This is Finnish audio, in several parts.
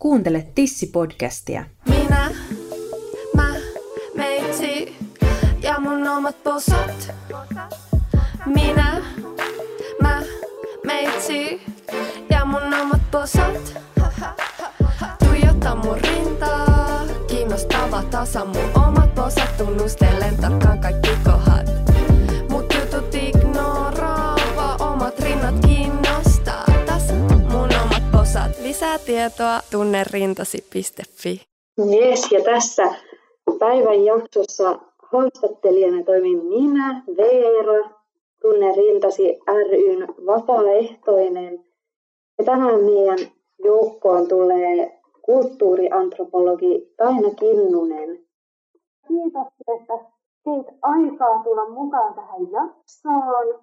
Kuuntele Tissi-podcastia. Minä, mä, meitsi ja mun omat posat. Minä, mä, meitsi ja mun omat posat. Tuijota mun rintaa, kiinnostava tasa mun omat posat. Tunnustelen tarkkaan kaikki Lisää tietoa tunnerintasi.fi. Yes, ja tässä päivän jaksossa haastattelijana toimin minä, Veera, Tunne Rintasi ryn vapaaehtoinen. Ja tänään meidän joukkoon tulee kulttuuriantropologi Taina Kinnunen. Kiitos, että teit aikaa tulla mukaan tähän jaksoon.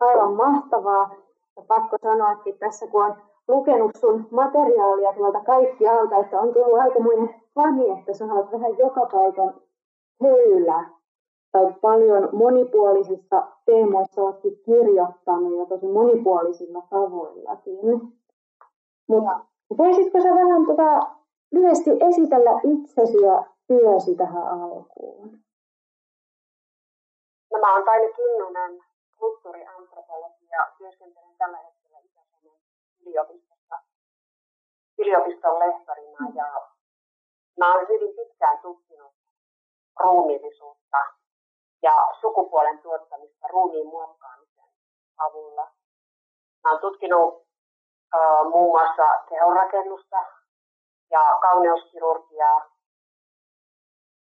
Aivan mahtavaa. Ja pakko sanoakin tässä, kun on lukenut sun materiaalia tuolta kaikkialta, että on tullut aikamoinen fani, että sä oot vähän joka paikan höylä. Tai paljon monipuolisissa teemoissa oletkin kirjoittanut ja tosi monipuolisilla tavoillakin. Mutta voisitko sä vähän tota, lyhyesti esitellä itsesi ja työsi tähän alkuun? No, mä oon Taini Kinnunen, kulttuuriantropologi ja työskentelen tällä hetkellä yliopistossa yliopiston lehtorina ja mä oon hyvin pitkään tutkinut ruumiillisuutta ja sukupuolen tuottamista ruumiin muokkaamisen avulla. Mä oon tutkinut äh, muun muassa kehonrakennusta ja kauneuskirurgiaa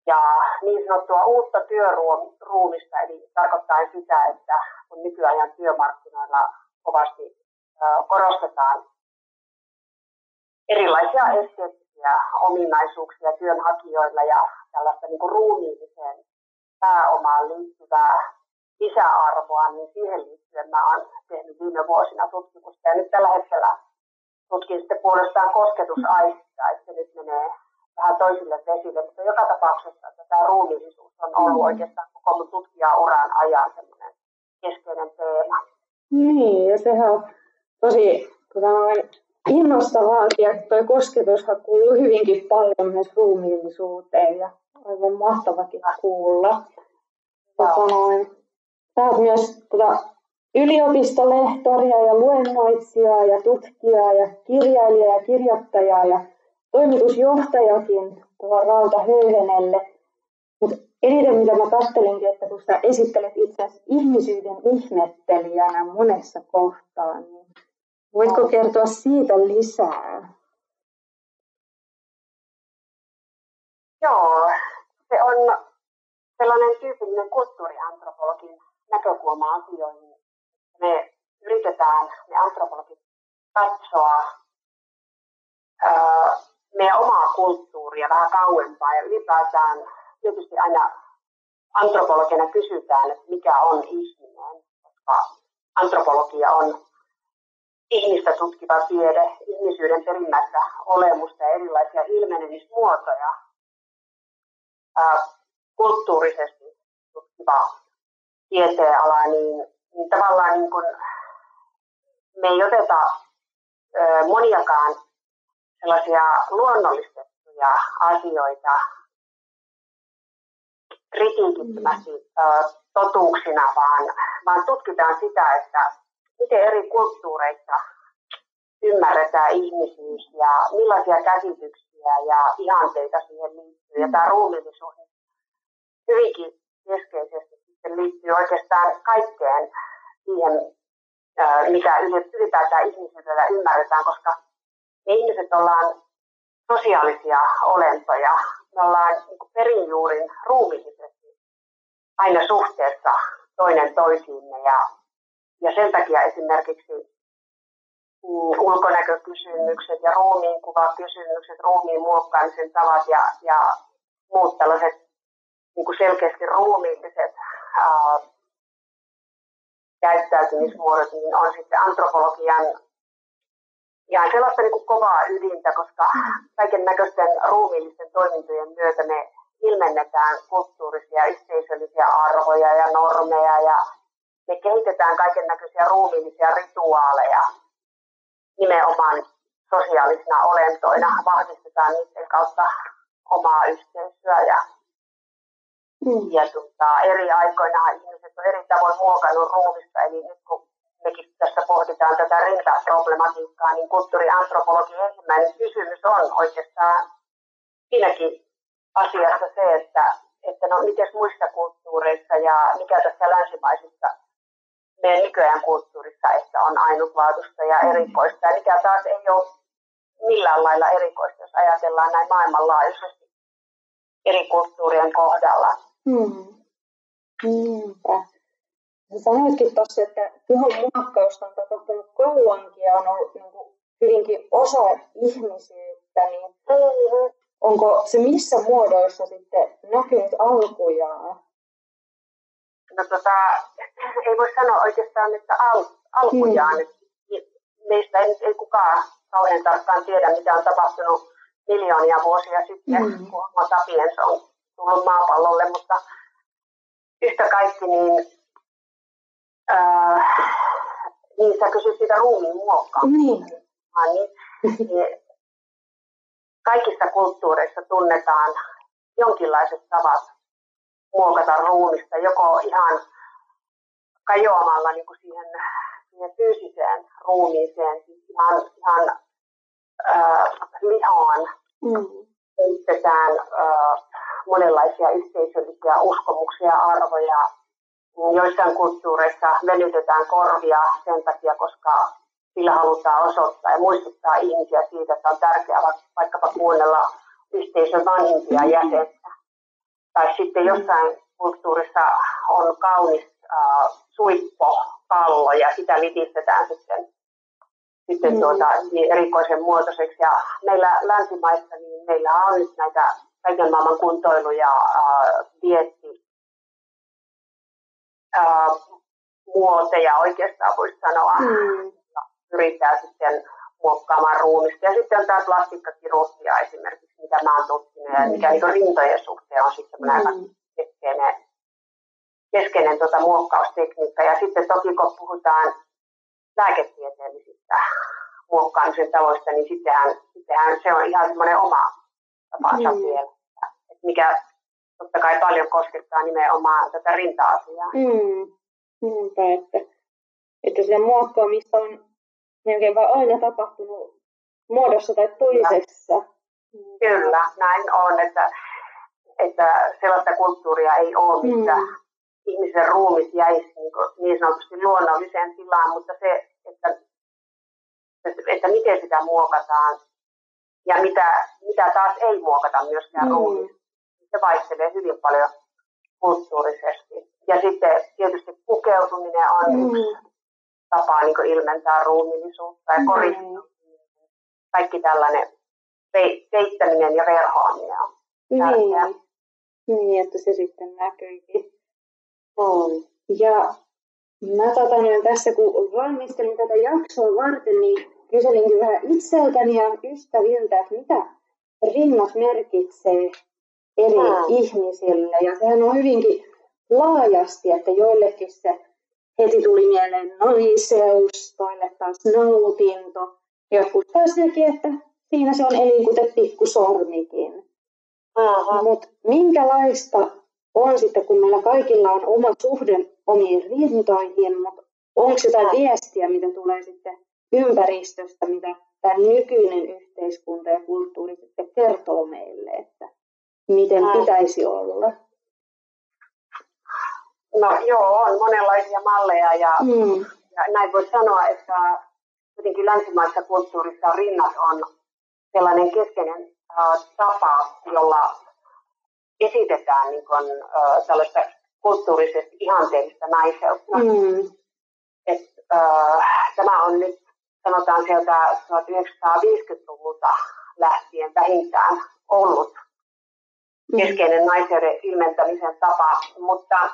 ja niin sanottua uutta työruumista, eli tarkoittaa sitä, että kun nykyajan työmarkkinoilla kovasti korostetaan erilaisia esteettisiä ominaisuuksia työnhakijoilla ja tällaista niin kuin ruumiilliseen pääomaan liittyvää lisäarvoa, niin siihen liittyen mä olen tehnyt viime vuosina tutkimusta. Ja nyt tällä hetkellä tutkin sitten puolestaan kosketusaistia, että se nyt menee vähän toisille vesille, mutta joka tapauksessa että tämä ruumiillisuus on ollut oikeastaan koko mun tutkijauran ajan semmoinen keskeinen teema. Niin, ja sehän on tosi tota, innostavaa, että tuo kosketushan kuuluu hyvinkin paljon myös ruumiillisuuteen ja aivan mahtavakin kuulla. Tota, noin, sä oot myös tota, yliopistolehtoria ja luennoitsija ja tutkija ja kirjailija ja kirjoittaja ja toimitusjohtajakin tuolla Rauta Höyhenelle. Mutta eniten mitä mä kattelinkin, että kun sä esittelet itse asiassa ihmisyyden ihmettelijänä monessa kohtaa, niin voitko kertoa siitä lisää? Joo, se on sellainen tyypillinen kulttuuriantropologin näkökulma asioihin. Me yritetään, me antropologit, katsoa ää, meidän omaa kulttuuria vähän kauempaa ja ylipäätään tietysti aina antropologina kysytään, että mikä on ihminen, koska antropologia on ihmistä tutkiva tiede, ihmisyyden perimmäistä olemusta ja erilaisia ilmenemismuotoja ää, kulttuurisesti tutkiva tieteenala, niin, niin tavallaan niin kun me ei oteta ää, moniakaan sellaisia luonnollistettuja asioita kritiikittömästi totuuksina, vaan, vaan tutkitaan sitä, että miten eri kulttuureissa ymmärretään ihmisyys ja millaisia käsityksiä ja ihanteita siihen liittyy. Ja tämä ruumiillisuus hyvinkin keskeisesti sitten liittyy oikeastaan kaikkeen siihen, mitä ylipäätään ihmisyydellä ymmärretään, koska me ihmiset ollaan sosiaalisia olentoja. Me ollaan niin perinjuurin ruumiillisesti aina suhteessa toinen toisiimme ja, ja sen takia esimerkiksi mm, ulkonäkökysymykset ja ruumiinkuvakysymykset, ruumiin muokkaamisen tavat ja, ja muut tällaiset niin kuin selkeästi ruumiilliset käyttäytymismuodot, niin on sitten antropologian ja sellaista niin kuin kovaa ydintä, koska kaiken näköisten ruumiillisten toimintojen myötä me ilmennetään kulttuurisia, yhteisöllisiä arvoja ja normeja ja me kehitetään kaiken näköisiä ruumiillisia rituaaleja nimenomaan sosiaalisina olentoina, vahvistetaan niiden kautta omaa yhteisöä ja, mm. ja tota, eri aikoina ihmiset on eri tavoin muokannut ruumista, eli nyt kun mekin tässä pohditaan tätä rintaproblematiikkaa, niin kulttuuriantropologin ensimmäinen kysymys on oikeastaan siinäkin asiassa se, että, että no miten muissa kulttuureissa ja mikä tässä länsimaisissa meidän nykyajan kulttuurissa, että on ainutlaatuista ja erikoista ja mikä taas ei ole millään lailla erikoista, jos ajatellaan näin maailmanlaajuisesti eri kulttuurien kohdalla. Hmm. Niinpä. Sanoitkin tuossa, että kehon muokkausta on tapahtunut kauankin ja on ollut niin kuin, hyvinkin osa ihmisyyttä, niin mm-hmm. onko se missä muodoissa sitten näkynyt alkujaan? No tota, ei voi sanoa oikeastaan, että al, alkujaan. Mm. Meistä ei, ei kukaan kauhean tarkkaan tiedä, mitä on tapahtunut miljoonia vuosia sitten, mm. kun Homo sapiens on tullut maapallolle, mutta yhtä kaikki, niin, äh, niin sä kysyt siitä ruumiin muokkaamisesta. Mm. Niin, niin, kaikissa kulttuureissa tunnetaan jonkinlaiset tavat muokata ruumista, joko ihan kajoamalla niin kuin siihen, siihen fyysiseen ruumiiseen, siis ihan, ihan äh, lihaan, mm. äh, monenlaisia yhteisöllisiä uskomuksia, arvoja. Joissain kulttuureissa venytetään korvia sen takia, koska sillä halutaan osoittaa ja muistuttaa ihmisiä siitä, että on tärkeää vaikkapa kuunnella yhteisön vanhimpia jäsentä. Tai sitten jossain kulttuurissa on kaunis äh, suippopallo ja sitä litistetään sitten, sitten mm. tuota, niin erikoisen muotoiseksi. Ja meillä länsimaissa niin meillä on nyt näitä kaiken maailman kuntoilu- ja äh, dietti äh, muoteja oikeastaan voisi sanoa. Mm. Pyritään sitten muokkaamaan ruumista. Ja sitten on tämä plastikkakirurgia esimerkiksi, mitä mä oon tutkinut, ja mikä niin rintojen suhteen on sitten mm. keskeinen, keskeinen tota muokkaustekniikka. Ja sitten toki kun puhutaan lääketieteellisistä muokkaamisen tavoista, niin sittenhän, sittenhän se on ihan semmoinen oma tapansa mm. vielä, mikä totta kai paljon koskettaa nimenomaan tätä rinta-asiaa. Mm. Niinpä, että, että sitä muokkaamista on melkein vaan aina tapahtunut muodossa tai toisessa. Kyllä, näin on, että, että sellaista kulttuuria ei ole, missä mm. ihmisen ruumis jäisi niin, niin sanotusti luonnolliseen tilaan, mutta se, että, että miten sitä muokataan ja mitä, mitä taas ei muokata myöskään mm. ruumis, se vaihtelee hyvin paljon kulttuurisesti. Ja sitten tietysti pukeutuminen on mm. yksi tapa niin ilmentää ruumiillisuutta ja koristuminen. Mm. Kaikki tällainen peittäminen ja verhoaminen on tärkeää. Niin. niin, että se sitten näkyykin. On. Ja mä tota, tässä kun valmistelin tätä jaksoa varten, niin kyselinkin vähän itseltäni ja ystäviltä, että mitä rinnat merkitsee eri mm. ihmisille. Ja sehän on hyvinkin laajasti, että joillekin se heti tuli mieleen naiseus, toille taas nautinto. Jotkut taas näki, että siinä se on eli kuten pikkusormikin. Mutta minkälaista on sitten, kun meillä kaikilla on oma suhde omiin rintoihin, mutta onko jotain viestiä, mitä tulee sitten ympäristöstä, mitä tämä nykyinen yhteiskunta ja kulttuuri sitten kertoo meille, että miten pitäisi olla? No joo, on monenlaisia malleja ja, mm. ja näin voi sanoa, että jotenkin länsimaisessa kulttuurissa rinnat on sellainen keskeinen äh, tapa, jolla esitetään niin kun, äh, tällaista kulttuurisesti ihanteellista naiseutta. Mm. Et, äh, tämä on nyt sanotaan sieltä 1950-luvulta lähtien vähintään ollut mm. keskeinen naisen ilmentämisen tapa, mutta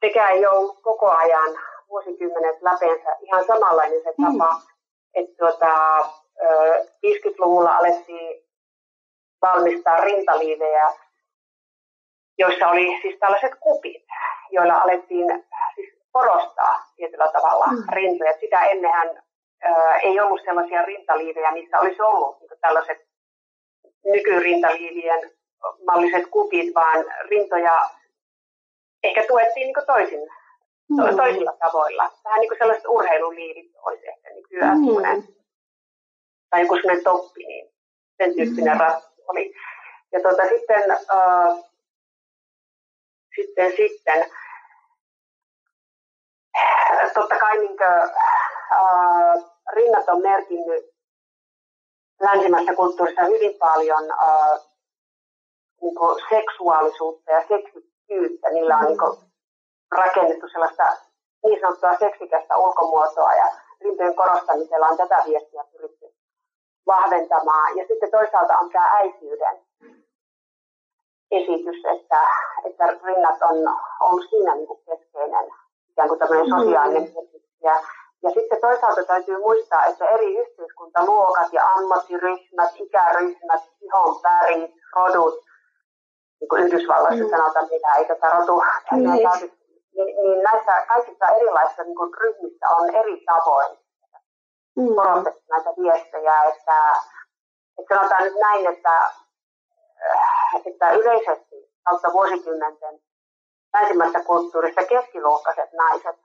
sekä ei ole koko ajan vuosikymmenet läpeensä ihan samanlainen se tapa, mm. että tuota, 50-luvulla alettiin valmistaa rintaliivejä, joissa oli siis tällaiset kupit, joilla alettiin siis korostaa tietyllä tavalla mm. rintoja. Sitä ennenhän ää, ei ollut sellaisia rintaliivejä, missä olisi ollut niin tällaiset nykyrintaliivien malliset kupit, vaan rintoja ehkä tuettiin niin toisin, mm. toisilla tavoilla. Vähän niin kuin sellaiset urheiluliivit olisi ehkä nykyään mm. tai joku sellainen toppi, niin sen tyyppinen mm. ratkaisu oli. Ja tuota, sitten, äh, sitten, sitten totta kai niin kuin, äh, rinnat on merkinnyt länsimässä kulttuurissa hyvin paljon äh, niin seksuaalisuutta ja seksikkyyttä. Niillä on niin kuin, rakennettu sellaista niin sanottua seksikästä ulkomuotoa ja rintojen korostamisella on tätä viestiä pyritty vahventamaan. Ja sitten toisaalta on tämä äisyyden esitys, että, että rinnat on ollut siinä niin kuin keskeinen ikään kuin tämmöinen mm. sosiaalinen mm. ja, ja sitten toisaalta täytyy muistaa, että eri yhteiskuntaluokat ja ammattiryhmät, ikäryhmät, ihon värit, rodut, niin kuin Yhdysvalloissa mm. sanotaan, mitä ei tätä rotu, mm. niin, niin näissä kaikissa erilaisissa niin kuin ryhmissä on eri tavoin mm. korostettu näitä viestejä, että, että sanotaan nyt näin, että, että yleisesti kautta vuosikymmenten länsimäistä kulttuurista keskiluokkaiset naiset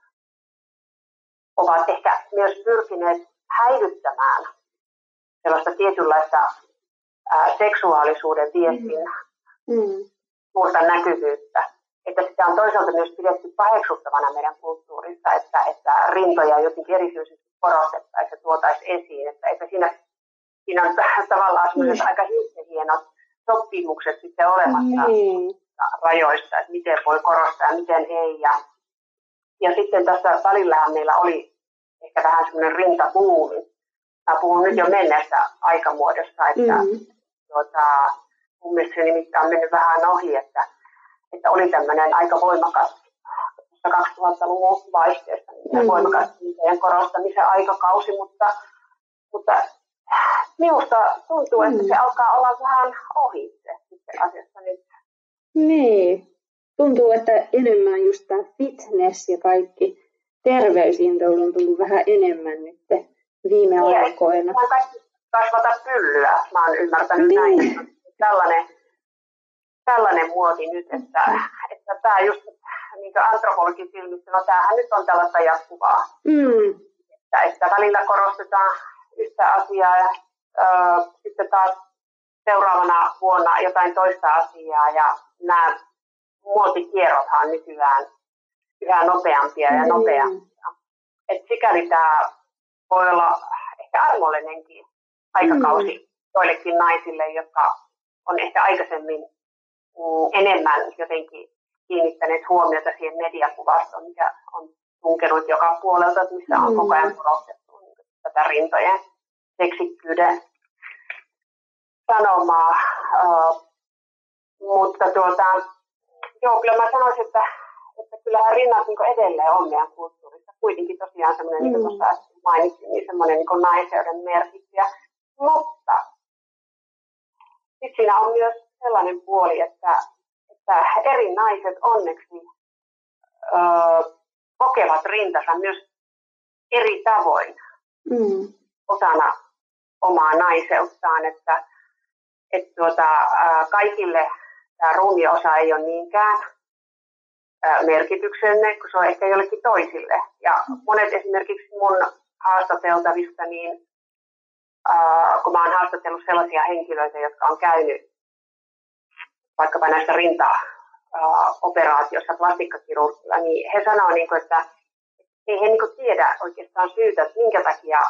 ovat ehkä myös pyrkineet häivyttämään sellaista tietynlaista ää, seksuaalisuuden viestin mm. suurta näkyvyyttä. Että sitä on toisaalta myös pidetty paheksuttavana meidän kulttuurissa, että, että rintoja jotenkin erityisesti korostettaisiin ja tuotaisiin esiin. Että, että siinä, siinä on tavallaan mm. aika hienot sopimukset sitten olemassa. Mm rajoista, että miten voi korostaa ja miten ei. Ja, ja sitten tässä välillähän meillä oli ehkä vähän semmoinen rintabuumi. Mä puhun nyt jo menneestä aikamuodosta, että mm. tuota, mun mielestä se nimittäin on mennyt vähän ohi, että, että oli tämmöinen aika voimakas 2000-luvun vaihteessa niin mm. voimakas korostamisen aikakausi, mutta, mutta minusta tuntuu, että mm. se alkaa olla vähän ohi se asiassa nyt. Niin. Tuntuu, että enemmän just tämä fitness ja kaikki terveysintoilu on tullut vähän enemmän nyt viime niin, aikoina. Mä kaikki kasvata pyllyä, mä oon ymmärtänyt niin. näin. Tällainen, tällainen muoti nyt, että, että tämä just niin antropologin silmissä, no tämähän nyt on tällaista jatkuvaa. Mm. Että, että välillä korostetaan yhtä asiaa ja ö, sitten taas seuraavana vuonna jotain toista asiaa ja nämä muotikierrothan nykyään yhä nopeampia ja mm. nopeampia. Et sikäli tämä voi olla ehkä armollinenkin aikakausi mm. joillekin naisille, jotka on ehkä aikaisemmin mm, enemmän jotenkin kiinnittäneet huomiota siihen mediakuvastoon, mikä on tunkenut joka puolelta, missä on mm. koko ajan korostettu tätä rintojen seksikkyyden sanomaa. Uh, mutta tuota, joo, kyllä mä sanoisin, että, että kyllähän rinnat niin edelleen on meidän kulttuurissa. Kuitenkin tosiaan semmoinen, mm. niin kuin tuossa mainitsin, niin semmoinen niin naiseuden merkitsijä. Mutta sitten siinä on myös sellainen puoli, että, että eri naiset onneksi ö, kokevat rintansa myös eri tavoin mm. osana omaa naiseuttaan, että, että tuota, kaikille tämä ruumiosa ei ole niinkään merkityksenne, kun se on ehkä jollekin toisille. Ja monet esimerkiksi mun haastateltavista, niin äh, kun mä oon haastatellut sellaisia henkilöitä, jotka on käynyt vaikkapa näissä rintaoperaatioissa plastikkakirurgilla, niin he sanoo, niin kuin, että ei he niin tiedä oikeastaan syytä, että minkä takia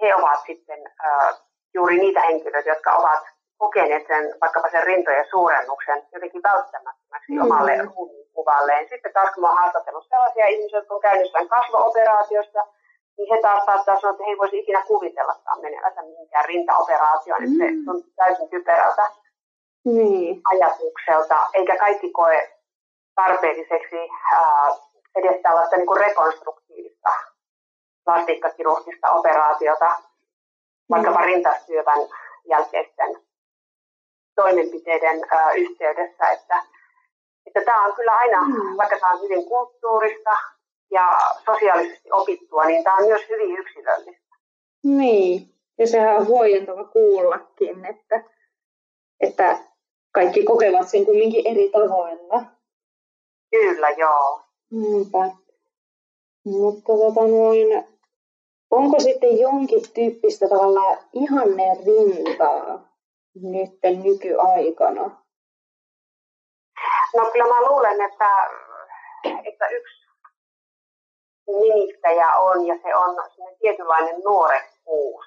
he ovat sitten äh, juuri niitä henkilöitä, jotka ovat kokeneet sen, vaikkapa sen rintojen suurennuksen jotenkin välttämättömäksi mm. omalle ruumiinkuvalleen. Sitten taas kun olen haastatellut sellaisia ihmisiä, jotka on käynyt sen kasvo-operaatiossa, niin he taas saattaa sanoa, että he ei voisi ikinä kuvitellakaan menevänsä mihinkään rintaoperaatioon, mm. että se mm. tuntuu täysin typerältä mm. ajatukselta, eikä kaikki koe tarpeelliseksi ää, edes tällaista niin kuin rekonstruktiivista plastikkakirurgista operaatiota, vaikkapa mm. rintasyövän jälkeisten toimenpiteiden ää, yhteydessä, että, että tämä on kyllä aina, mm. vaikka tämä on hyvin kulttuurista ja sosiaalisesti opittua, niin tämä on myös hyvin yksilöllistä. Niin, ja sehän on huojentava kuullakin, että, että kaikki kokevat sen kumminkin eri tavoilla. Kyllä, joo. Niinpä. Mutta tota noin, onko sitten jonkin tyyppistä tavallaan ihanne rintaa nyt nykyaikana? No kyllä mä luulen, että, että yksi nimittäjä on ja se on tietynlainen nuorekkuus.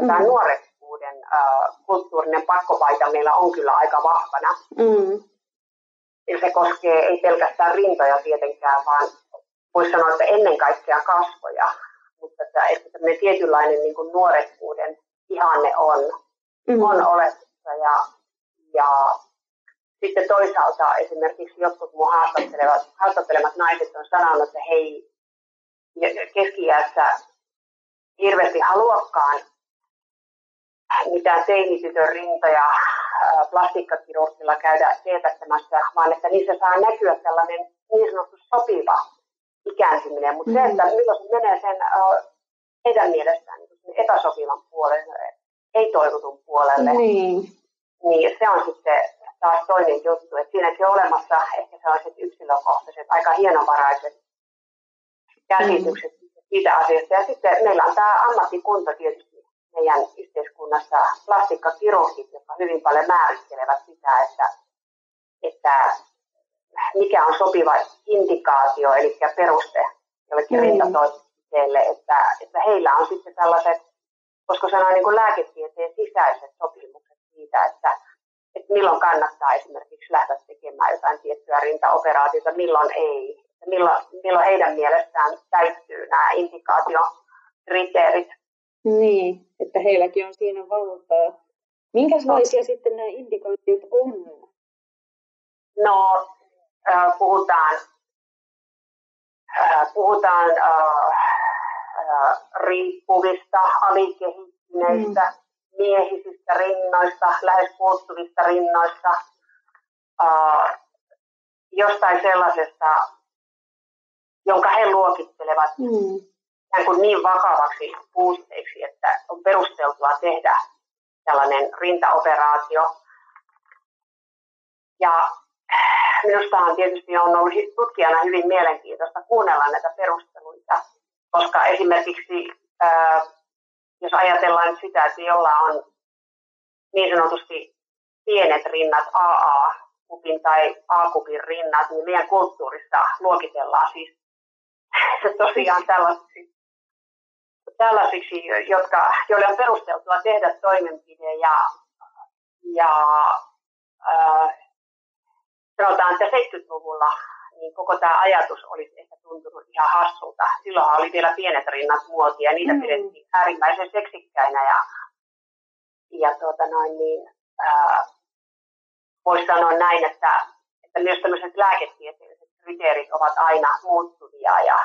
Mm. Tämä nuorekkuuden äh, kulttuurinen pakkopaita meillä on kyllä aika vahvana. Mm. Ja se koskee ei pelkästään rintoja tietenkään, vaan voisi sanoa, että ennen kaikkea kasvoja. Mutta että, että tämmöinen tietynlainen niin kuin nuorekkuuden ihanne on, mm. on olemassa. Ja, ja sitten toisaalta esimerkiksi jotkut mun haastattelevat, haastattelemat naiset on sanonut, että hei, keski hirveästi haluakaan mitään teinitytön rintoja plastikkakirurgilla käydä teetättämässä, vaan että niissä saa näkyä tällainen niin sanottu sopiva ikääntyminen. Mutta mm-hmm. se, että milloin menee sen heidän mielestään niin epäsopivan puolelle, ei toivotun puolelle, niin. niin se on sitten taas toinen juttu. Että siinäkin on olemassa ehkä sellaiset yksilökohtaiset, aika hienovaraiset käsitykset mm. siitä asiasta. Ja sitten meillä on tämä ammattikunta tietysti meidän yhteiskunnassa, plastikkakirurgit, jotka hyvin paljon määrittelevät sitä, että, että mikä on sopiva indikaatio, eli peruste jollekin mm. rintatoimenpiteelle, että, että heillä on sitten tällaiset, koska sanoa niin kuin lääketieteen sisäiset sopimukset siitä, että, että milloin kannattaa esimerkiksi lähteä tekemään jotain tiettyä rintaoperaatiota, milloin ei, milloin, milloin heidän mielestään täyttyy nämä indikaatiokriteerit. Niin, että heilläkin on siinä valtaa. Minkälaisia no. sitten nämä indikaatiot on? No, äh, puhutaan, äh, puhutaan äh, riippuvista, alikehittyneistä, mm. miehisistä rinnoista, lähes puuttuvista rinnoista, äh, jostain sellaisesta jonka he luokittelevat mm. kuin niin vakavaksi puutteiksi, että on perusteltua tehdä tällainen rintaoperaatio. Ja minusta tietysti on ollut tutkijana hyvin mielenkiintoista kuunnella näitä perusteluita, koska esimerkiksi jos ajatellaan sitä, että jolla on niin sanotusti pienet rinnat AA-kupin tai A-kupin rinnat, niin meidän kulttuurissa luokitellaan siis tosiaan tällaisiksi, tällaisiksi jotka, joille on perusteltua tehdä toimenpide ja, ja äh, sanotaan, että 70-luvulla niin koko tämä ajatus olisi ehkä tuntunut ihan hassulta. Silloin oli vielä pienet rinnat muotia ja niitä mm. pidettiin äärimmäisen seksikkäinä ja, ja tuota noin, niin, äh, voisi sanoa näin, että, että myös tämmöiset lääketieteelliset kriteerit ovat aina muuttuvia ja,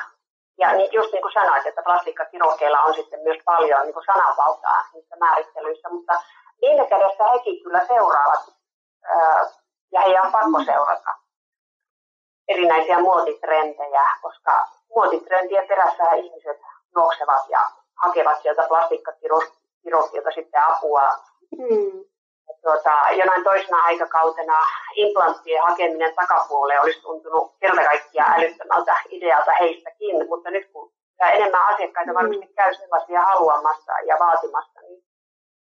ja niin just niin kuin sanoit, että plastikkakirurgeilla on sitten myös paljon niin kuin sananvaltaa niissä määrittelyissä, mutta viime kädessä hekin kyllä seuraavat ää, ja heidän on pakko seurata erinäisiä muotitrendejä, koska muotitrendien perässä ihmiset juoksevat ja hakevat sieltä plastikkakirurgilta sitten apua. Mm tuota, jonain toisena aikakautena implanttien hakeminen takapuoleen olisi tuntunut kerta kaikkiaan älyttömältä idealta heistäkin, mutta nyt kun enemmän asiakkaita mm. varmasti käy sellaisia haluamassa ja vaatimassa, niin,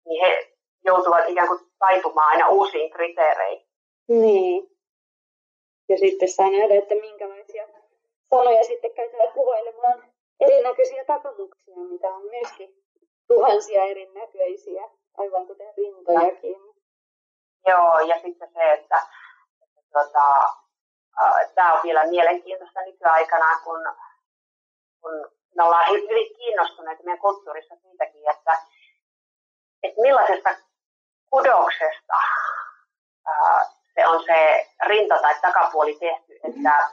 niin he joutuvat ikään kuin taipumaan aina uusiin kriteereihin. Niin. Ja sitten saa nähdä, että minkälaisia sanoja sitten käytetään kuvailemaan erinäköisiä takamuksia, mitä on myöskin tuhansia erinäköisiä, aivan kuten rintojakin. Joo, ja sitten se, että, että tota, äh, tämä on vielä mielenkiintoista nykyaikana, kun, kun me ollaan hyvin kiinnostuneita meidän kulttuurissa siitäkin, että, että millaisesta kudoksesta äh, se on se rinta tai takapuoli tehty. Mm-hmm. Että,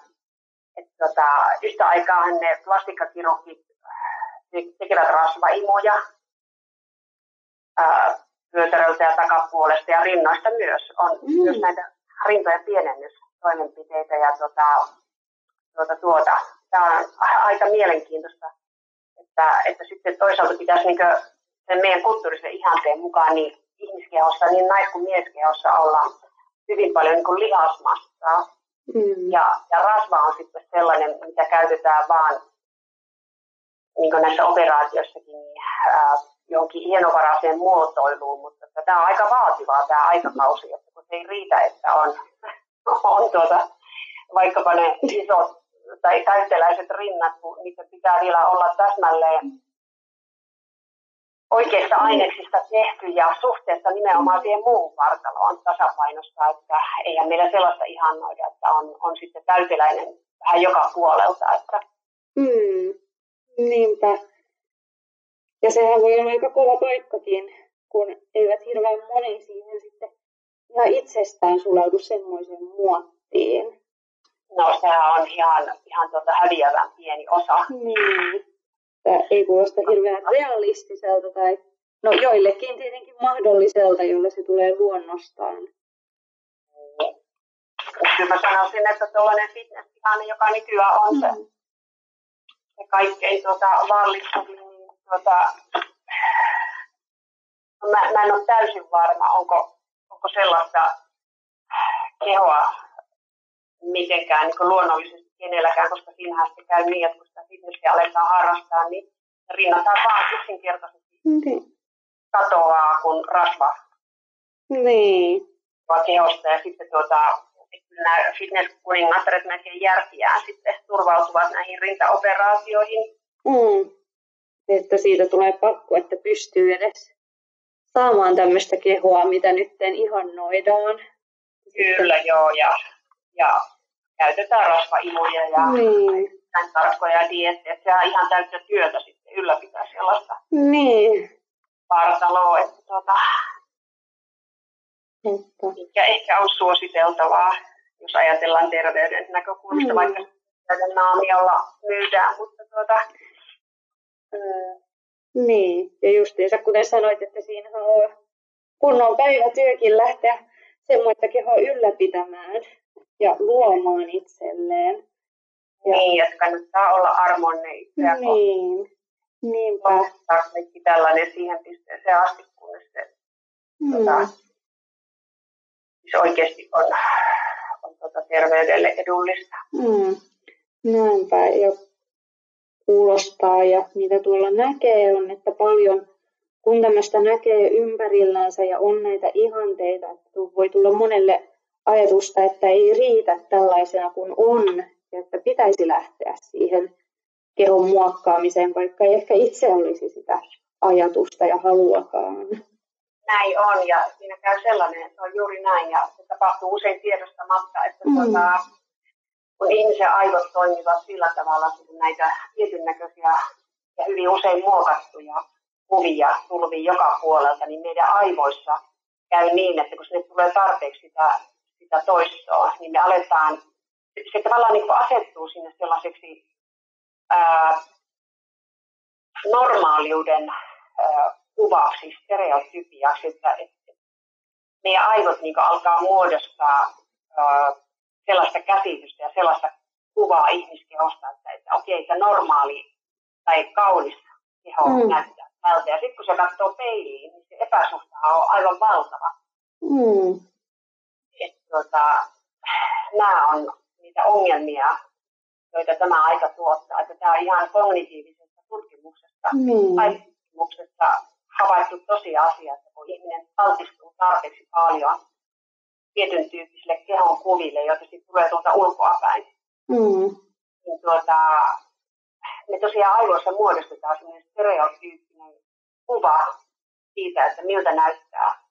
että tota, yhtä aikaa ne plastikkakirurgit tekevät rasvaimoja, äh, vyötäröltä ja takapuolesta ja rinnoista myös. On mm. myös näitä rintojen pienennystoimenpiteitä ja tuota, tuota, tuota. Tämä on aika mielenkiintoista, että, että sitten toisaalta pitäisi niin meidän kulttuurisen ihanteen mukaan niin ihmiskehossa, niin nais- kuin mieskehossa ollaan hyvin paljon niin lihasmassaa. Mm. Ja, ja rasva on sitten sellainen, mitä käytetään vaan niin näissä operaatioissakin niin, ää, jonkin hienovaraiseen muotoiluun, mutta tämä on aika vaativaa tämä aikakausi, että kun se ei riitä, että on, on tuota, vaikkapa ne isot tai täyteläiset rinnat, kun niitä pitää vielä olla täsmälleen oikeista aineksista tehty ja suhteessa nimenomaan siihen muuhun vartaloon tasapainossa, että eihän meillä sellaista ihannoida, että on, on sitten täyteläinen vähän joka puolelta. Että... Mm, niinpä. Ja sehän voi olla aika kova paikkakin, kun eivät hirveän moni siihen sitten ihan itsestään sulaudu semmoiseen muottiin. No sehän on ihan, ihan tuota häviävän pieni osa. Niin. Tämä ei kuulosta hirveän realistiselta tai no joillekin tietenkin mahdolliselta, jolle se tulee luonnostaan. Niin. Kyllä mä sanoisin, että tuollainen fitness joka nykyään on se, mm. se kaikkein tuota, vallitsuvin, tuota, mä, mä en ole täysin varma, onko, onko sellaista kehoa mitenkään niin luonnollisesti kenelläkään, koska siinähän sitten käy niin, että kun sitä fitnessiä aletaan harrastaa, niin rinnataan vaan yksinkertaisesti niin. katoaa, kun rasva niin. kehosta. Ja sitten tuota, nämä fitness-kuningattaret melkein järkiään sitten turvautuvat näihin rintaoperaatioihin. Mm. Että siitä tulee pakko, että pystyy edes saamaan tämmöistä kehoa, mitä nyt ihannoidaan. Kyllä, joo. Ja, ja käytetään rasvaimuja ja niin. tarkkoja diettejä. Se on ihan täyttä työtä sitten ylläpitää sellaista niin. vartaloa, että tuota, mikä ehkä on suositeltavaa, jos ajatellaan terveyden näkökulmasta, mm. vaikka naamiolla myydään, mutta tuota, niin, ja justiinsa kuten sanoit, että siinä on kunnon päivätyökin lähteä semmoista kehoa ylläpitämään ja luomaan itselleen. Ja, niin, että kannattaa olla armonne itseä Niin, niinpä. Kaikki tällainen siihen pisteeseen asti, kunnes se, mm. tota, se oikeasti on, on tota, terveydelle edullista. Mm. Näinpä. Ja kuulostaa ja mitä tuolla näkee on, että paljon kun tämmöistä näkee ympärillänsä ja on näitä ihanteita, että voi tulla monelle ajatusta, että ei riitä tällaisena kuin on ja että pitäisi lähteä siihen kehon muokkaamiseen, vaikka ei ehkä itse olisi sitä ajatusta ja haluakaan. Näin on ja siinä käy sellainen, että on juuri näin ja se tapahtuu usein tiedostamatta, että mm. tuota, kun ihmisen aivot toimivat sillä tavalla, että näitä tietyn näköisiä ja hyvin usein muokattuja kuvia tulvii joka puolelta, niin meidän aivoissa käy niin, että kun sinne tulee tarpeeksi sitä, sitä toistoa, niin me aletaan, se tavallaan niin asettuu sinne sellaiseksi ää, normaaliuden ää, kuvaksi, stereotypiaksi, että, että meidän aivot niin alkaa muodostaa ää, sellaista käsitystä ja sellaista kuvaa ihmiskehosta, että, että okei, että normaali tai kaunis keho mm. näyttää tältä. Ja sitten kun se katsoo peiliin, niin se epäsuhta on aivan valtava. Mm. Et, tota, nämä on niitä ongelmia, joita tämä aika tuottaa. Että tämä on ihan kognitiivisesta tutkimuksesta, mm. tai tutkimuksesta havaittu tosiasia, että kun ihminen altistuu tarpeeksi paljon tietyn tyyppisille kehon kuville, joita sitten tulee tuolta ulkoapäin. Mm. Niin tuota, me tosiaan aivoissa muodostetaan sellainen stereotyyppinen kuva siitä, että miltä näyttää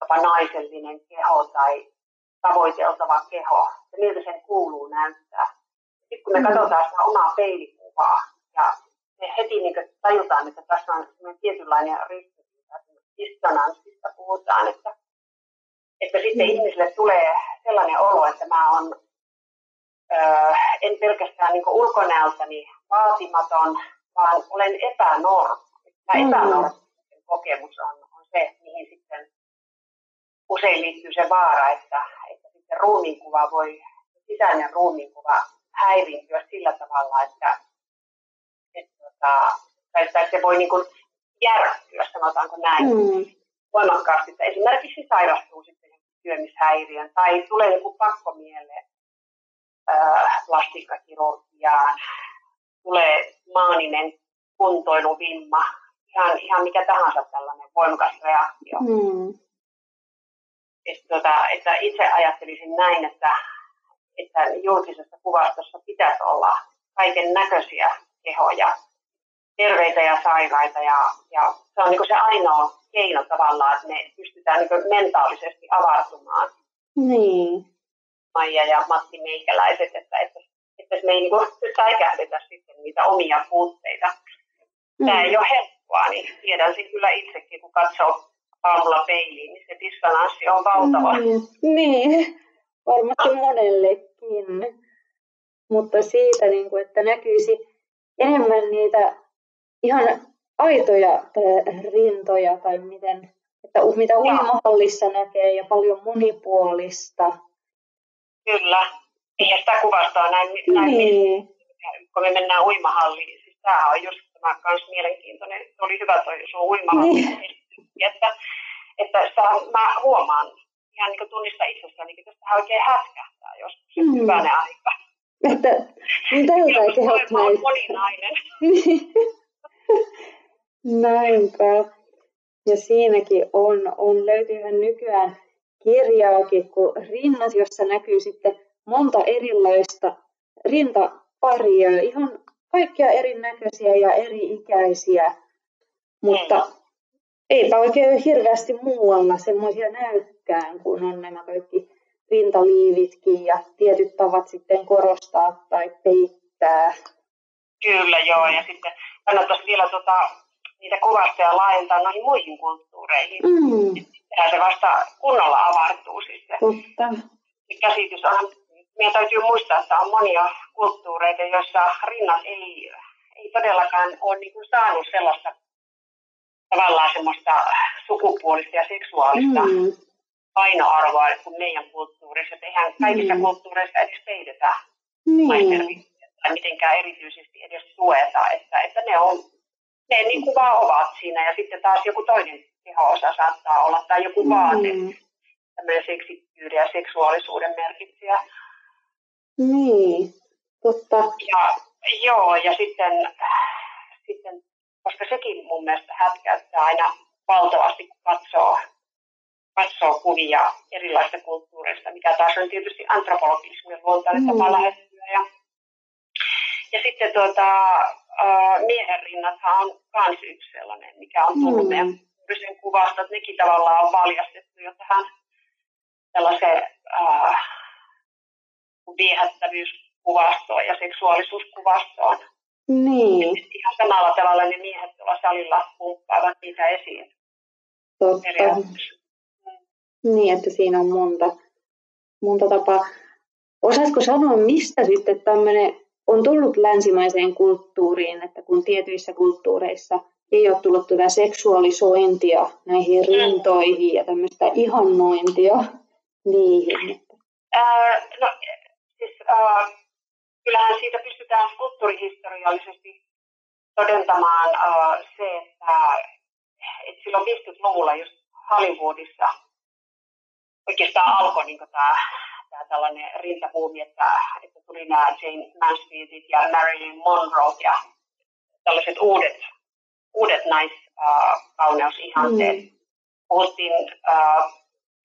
jopa naisellinen keho tai tavoiteltava keho, ja miltä sen kuuluu näyttää. Sitten kun me mm. katsotaan sitä omaa peilikuvaa, ja me heti niin tajutaan, että tässä on tietynlainen ristiriita, dissonanssista puhutaan, että että sitten mm. ihmisille tulee sellainen olo, että mä on, öö, en pelkästään niin ulkonäöltäni vaatimaton, vaan olen epänormi. Tämä mm. kokemus on, on se, mihin sitten usein liittyy se vaara, että, että sitten ruumiinkuva voi, sisäinen ruumiinkuva häiriintyä sillä tavalla, että, että, että tai, tai se voi niin kuin järkkyä, sanotaanko näin, mm. voimakkaasti, että esimerkiksi sairastuu sitten syömishäiriön tai tulee joku pakko mieleen äh, plastiikkakirurgiaan, tulee maaninen kuntoiluvimma, ihan, ihan mikä tahansa tällainen voimakas reaktio. Mm. Et, tuota, että itse ajattelisin näin, että, että julkisessa kuvastossa pitäisi olla kaiken näköisiä kehoja, terveitä ja sairaita. Ja, ja se on niin se ainoa keino tavallaan, että me pystytään niin mentaalisesti avartumaan. Niin. Maija ja Matti Meikäläiset, että, että, että me ei niin säikähdetä sitten niitä omia puutteita. Tämä mm. ei ole helppoa, niin tiedän sen kyllä itsekin, kun katsoo aamulla peiliin, niin se disonanssi on valtava. Mm, niin, varmasti monellekin. Mutta siitä, niin kuin, että näkyisi enemmän niitä ihan aitoja rintoja tai miten, että mitä uimahallissa näkee ja paljon monipuolista. Kyllä, ja sitä kuvastaa näin, näin niin. kun me mennään uimahalliin. Siis tämä on just tämä kans mielenkiintoinen. Se oli hyvä toi sun uimahalli. Niin. Että, että sitä, mä huomaan ihan niin tunnista itsessäni, että tästä oikein hätkähtää joskus mm. hyvänä aika. Että niin tältä kehot näyttää. moninainen. Näinpä. Ja siinäkin on, on löytyyhän nykyään kirjaakin, kun rinnat, jossa näkyy sitten monta erilaista rintaparia, ihan kaikkia erinäköisiä ja eri-ikäisiä, mutta mm. eipä oikein hirveästi muualla semmoisia näykään, kun on nämä kaikki rintaliivitkin ja tietyt tavat sitten korostaa tai peittää. Kyllä joo, ja sitten kannattaisi vielä tota, niitä kuvastoja laajentaa noihin muihin kulttuureihin. Mm. Ja se vasta kunnolla avartuu sitten. Totta. Käsitys on, meidän täytyy muistaa, että on monia kulttuureita, joissa rinnat ei, ei todellakaan ole niin kuin saanut sellaista tavallaan semmoista sukupuolista ja seksuaalista mm. painoarvoa kuin meidän kulttuurissa. Että eihän kaikissa mm. kulttuureissa edes peidetä niin. tai mitenkään erityisesti edes sueta, että, että ne on ne niin kuin vaan ovat siinä ja sitten taas joku toinen keho-osa saattaa olla tai joku vaate, mm. tämmöinen seksikkyyden ja seksuaalisuuden merkitsijä. Niin, totta. Ja, joo, ja sitten, sitten, koska sekin mun mielestä hätkäyttää aina valtavasti, kun katsoo, katsoo kuvia erilaisista kulttuureista, mikä taas on tietysti antropologismin luontainen mm. tapa lähestyä. Ja, ja sitten tuota, miehen rinnathan on myös yksi sellainen, mikä on tullut mm. meidän sen kuvasta, että nekin tavallaan on valjastettu jo tähän tällaiseen uh, viehättävyyskuvastoon ja seksuaalisuuskuvastoon. Niin. Et ihan samalla tavalla ne miehet tuolla salilla pumppaavat niitä esiin. Totta. Niin, että siinä on monta, monta tapaa. Osaisiko sanoa, mistä sitten tämmöinen on tullut länsimaiseen kulttuuriin, että kun tietyissä kulttuureissa ei ole tullut tätä seksuaalisointia näihin rintoihin ja tämmöistä ihannointia niihin? Äh, no, siis, äh, kyllähän siitä pystytään kulttuurihistoriallisesti todentamaan äh, se, että, että silloin 50-luvulla just Hollywoodissa oikeastaan alkoi niin tämä tämä tällainen rintabuumi, että, että tuli nämä Jane Mansfieldit ja Marilyn Monroe ja tällaiset uudet, uudet naiskauneusihanteet. Mm. Puhuttiin uh,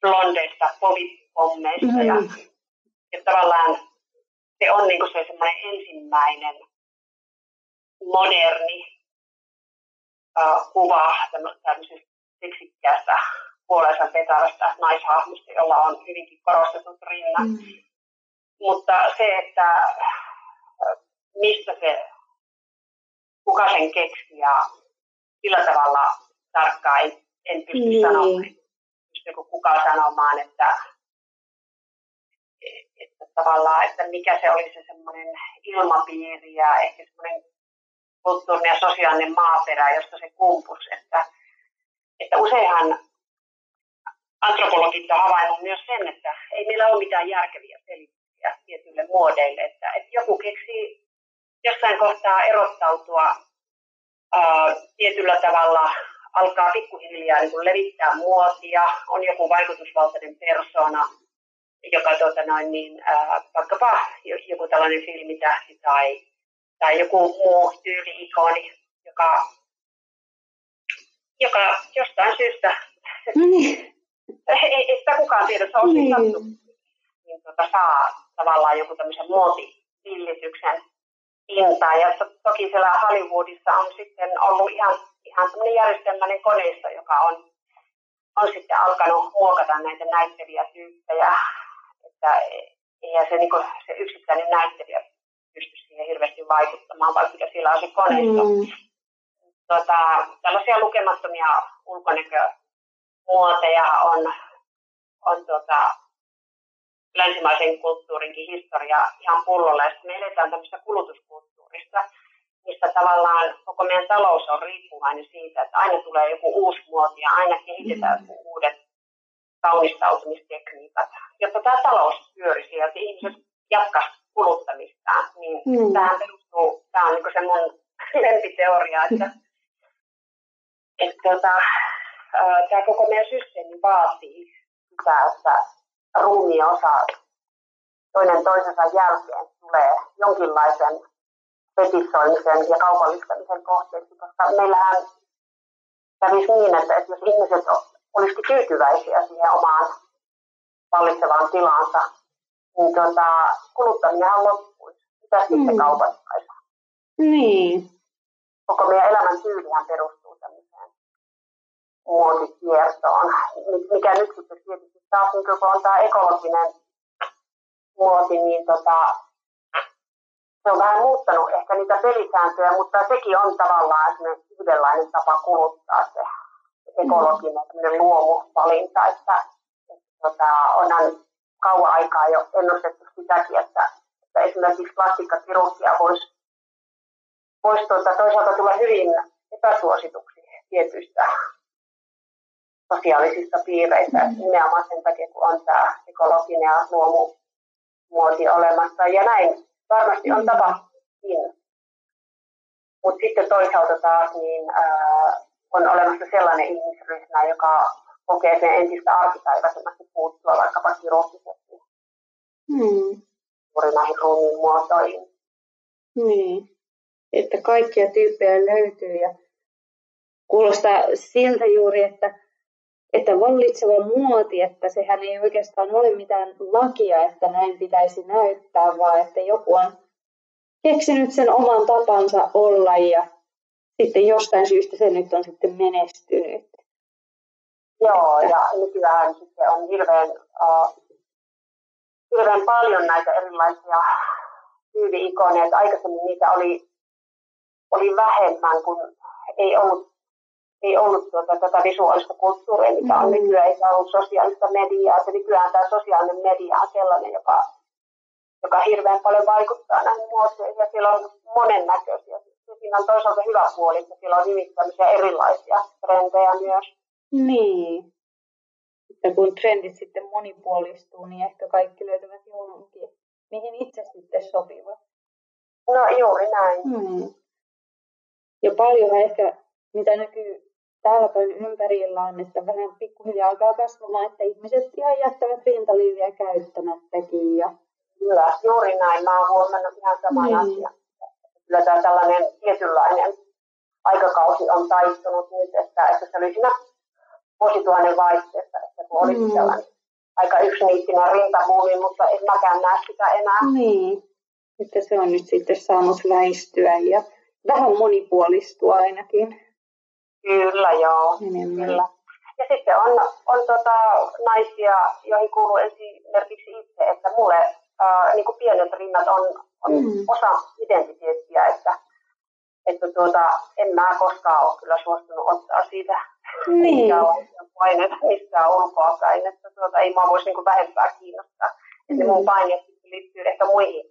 blondeista, povipommeista mm. ja, ja tavallaan se on niin se semmoinen ensimmäinen moderni uh, kuva tämmöisestä seksikkäästä puolensa vetävästä naishahmosta, jolla on hyvinkin korostetut rinnat. Mm. Mutta se, että mistä se, kuka sen keksi ja sillä tavalla tarkkaan en, en pysty niin. sanomaan. Pystyykö kukaan sanomaan, että, että tavallaan, että mikä se oli se semmoinen ilmapiiri ja ehkä semmoinen kulttuurinen ja sosiaalinen maaperä, josta se kumpus, että, että useinhan antropologit on havainnut myös sen, että ei meillä ole mitään järkeviä selityksiä tietyille muodeille, että, että joku keksii jossain kohtaa erottautua ää, tietyllä tavalla alkaa pikkuhiljaa niin levittää muotia, on joku vaikutusvaltainen persona, joka tuota noin, niin, ää, vaikkapa joku tällainen filmitähti tai, tai joku muu tyyli-ikoni, joka, joka jostain syystä, No niin. Ei, ei sitä kukaan tiedä, se on niin. Sattu, niin tuota, saa tavallaan joku tämmöisen muotivillityksen pintaan. Ja to, toki siellä Hollywoodissa on sitten ollut ihan, ihan tämmöinen järjestelmäinen koneisto, joka on, on sitten alkanut muokata näitä näyttelijätyyppejä. Että eihän se, niin kuin, se yksittäinen näyttelijä pysty siihen hirveästi vaikuttamaan, vaan kyllä siellä on se koneisto. Mm. Tota, tällaisia lukemattomia ulkonäkömuoteja on, on tota, länsimaisen kulttuurinkin historia ihan pullolla. Ja me eletään tämmöistä kulutuskulttuurista, mistä tavallaan koko meidän talous on riippuvainen siitä, että aina tulee joku uusi muoti ja aina kehitetään mm. uudet kaunistautumistekniikat, jotta tämä talous pyörisi ja ihmiset jatkaisi kuluttamistaan. Niin Mm. tähän perustuu, tämä on niin se mun lempiteoria, että, että tota, tämä koko meidän systeemi vaatii sitä, että ruumiosa toinen toisensa jälkeen tulee jonkinlaisen fetissoimisen ja kaupallistamisen kohteeksi, koska meillähän kävisi niin, että, että jos ihmiset olisivat tyytyväisiä siihen omaan vallitsevaan tilaansa, niin tota, kuluttaminenhan loppuisi. Mitä sitten Mm. kaupattaisi? Niin. Koko meidän elämän tyylihän perustuu muotikiertoon, Mi- mikä nyt sitten tietysti taas, niin kun on tämä ekologinen muoti, niin tota, se on vähän muuttanut ehkä niitä pelisääntöjä, mutta sekin on tavallaan esimerkiksi yhdenlainen tapa kuluttaa se ekologinen mm. luomuvalinta, että, että tota, onhan kauan aikaa jo ennustettu sitäkin, että, että esimerkiksi plastikkakirurgia voisi vois tuota, toisaalta tulla hyvin epäsuosituksi tietyistä sosiaalisissa piireissä, mm. nimenomaan sen takia, kun on tämä ekologinen ja luomumuoti olemassa. Ja näin varmasti on tapahtunutkin. Mutta sitten toisaalta taas niin, ää, on olemassa sellainen ihmisryhmä, joka kokee sen entistä arkipäiväisemmästi puuttua vaikkapa kirurgisesti Mm. juuri näihin ruumiin muotoihin. Niin. Että kaikkia tyyppejä löytyy ja kuulostaa siltä juuri, että, että vallitseva muoti, että sehän ei oikeastaan ole mitään lakia, että näin pitäisi näyttää, vaan että joku on keksinyt sen oman tapansa olla ja sitten jostain syystä se nyt on sitten menestynyt. Joo, ja nykyään sitten on hirveän, uh, hirveän paljon näitä erilaisia tyyli-ikoneja. että Aikaisemmin niitä oli, oli vähemmän, kun ei ollut, ei ollut tuota, tätä visuaalista kulttuuria, mikä on Mm. nykyään, eikä ollut sosiaalista mediaa. Se nykyään tämä sosiaalinen media on sellainen, joka, joka hirveän paljon vaikuttaa näihin muotoihin, ja siellä on monennäköisiä. Siinä on toisaalta hyvä puoli, että siellä on hyvin erilaisia trendejä myös. Niin. Että kun trendit sitten monipuolistuu, niin ehkä kaikki löytävät johonkin, mihin itse sitten sopivat. No juuri näin. Hmm. Ja paljonhan ehkä, mitä näkyy täällä päin ympärillä on, että vähän pikkuhiljaa alkaa kasvamaan, että ihmiset ihan jättävät rintaliiviä käyttämättäkin. Ja... Kyllä, juuri näin. Mä oon huomannut ihan saman Niin. asian. Kyllä tämä tällainen tietynlainen aikakausi on taittunut nyt, että, että se oli siinä vuosituhannen vaihteessa, että kun oli Mm. sellainen aika yksiniittinen rintahuumi, mutta en mäkään näe sitä enää. Niin. Että se on nyt sitten saanut väistyä ja vähän monipuolistua ainakin Kyllä, joo. enemmän. Kyllä. Ja sitten on, on tota, naisia, joihin kuuluu esimerkiksi itse, että mulle ää, niin kuin pienet rinnat on, on Mm. osa identiteettiä, että, että tuota, en mä koskaan ole kyllä suostunut ottaa siitä Niin. paineita mistään ulkoa päin, että tuota, ei mua voisi niin vähempää kiinnostaa. Että Mm. mun paineet liittyy ehkä muihin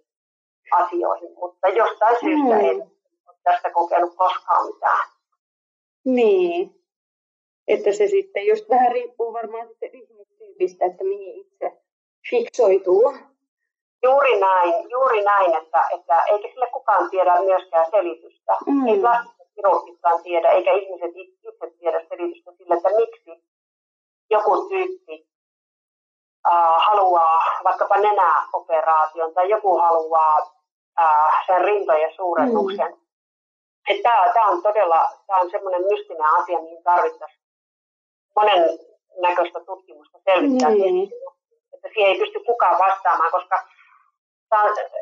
asioihin, mutta jostain syystä Mm. en ole tästä kokenut koskaan mitään. Niin. Että se sitten just vähän riippuu varmaan sitten ihmistyypistä, että mihin itse fiksoituu. Juuri näin, juuri näin, että, että eikä sille kukaan tiedä myöskään selitystä. Mm. Ei plastikka kirurgitkaan tiedä, eikä ihmiset itse tiedä selitystä sille, että miksi joku tyyppi äh, haluaa vaikkapa nenäoperaation tai joku haluaa äh, sen rintojen suurennuksen. Mm. Tämä, tämä on todella tämä on semmoinen mystinen asia, mihin tarvittaisiin monen näköistä tutkimusta selvittää. Mm. Että siihen ei pysty kukaan vastaamaan, koska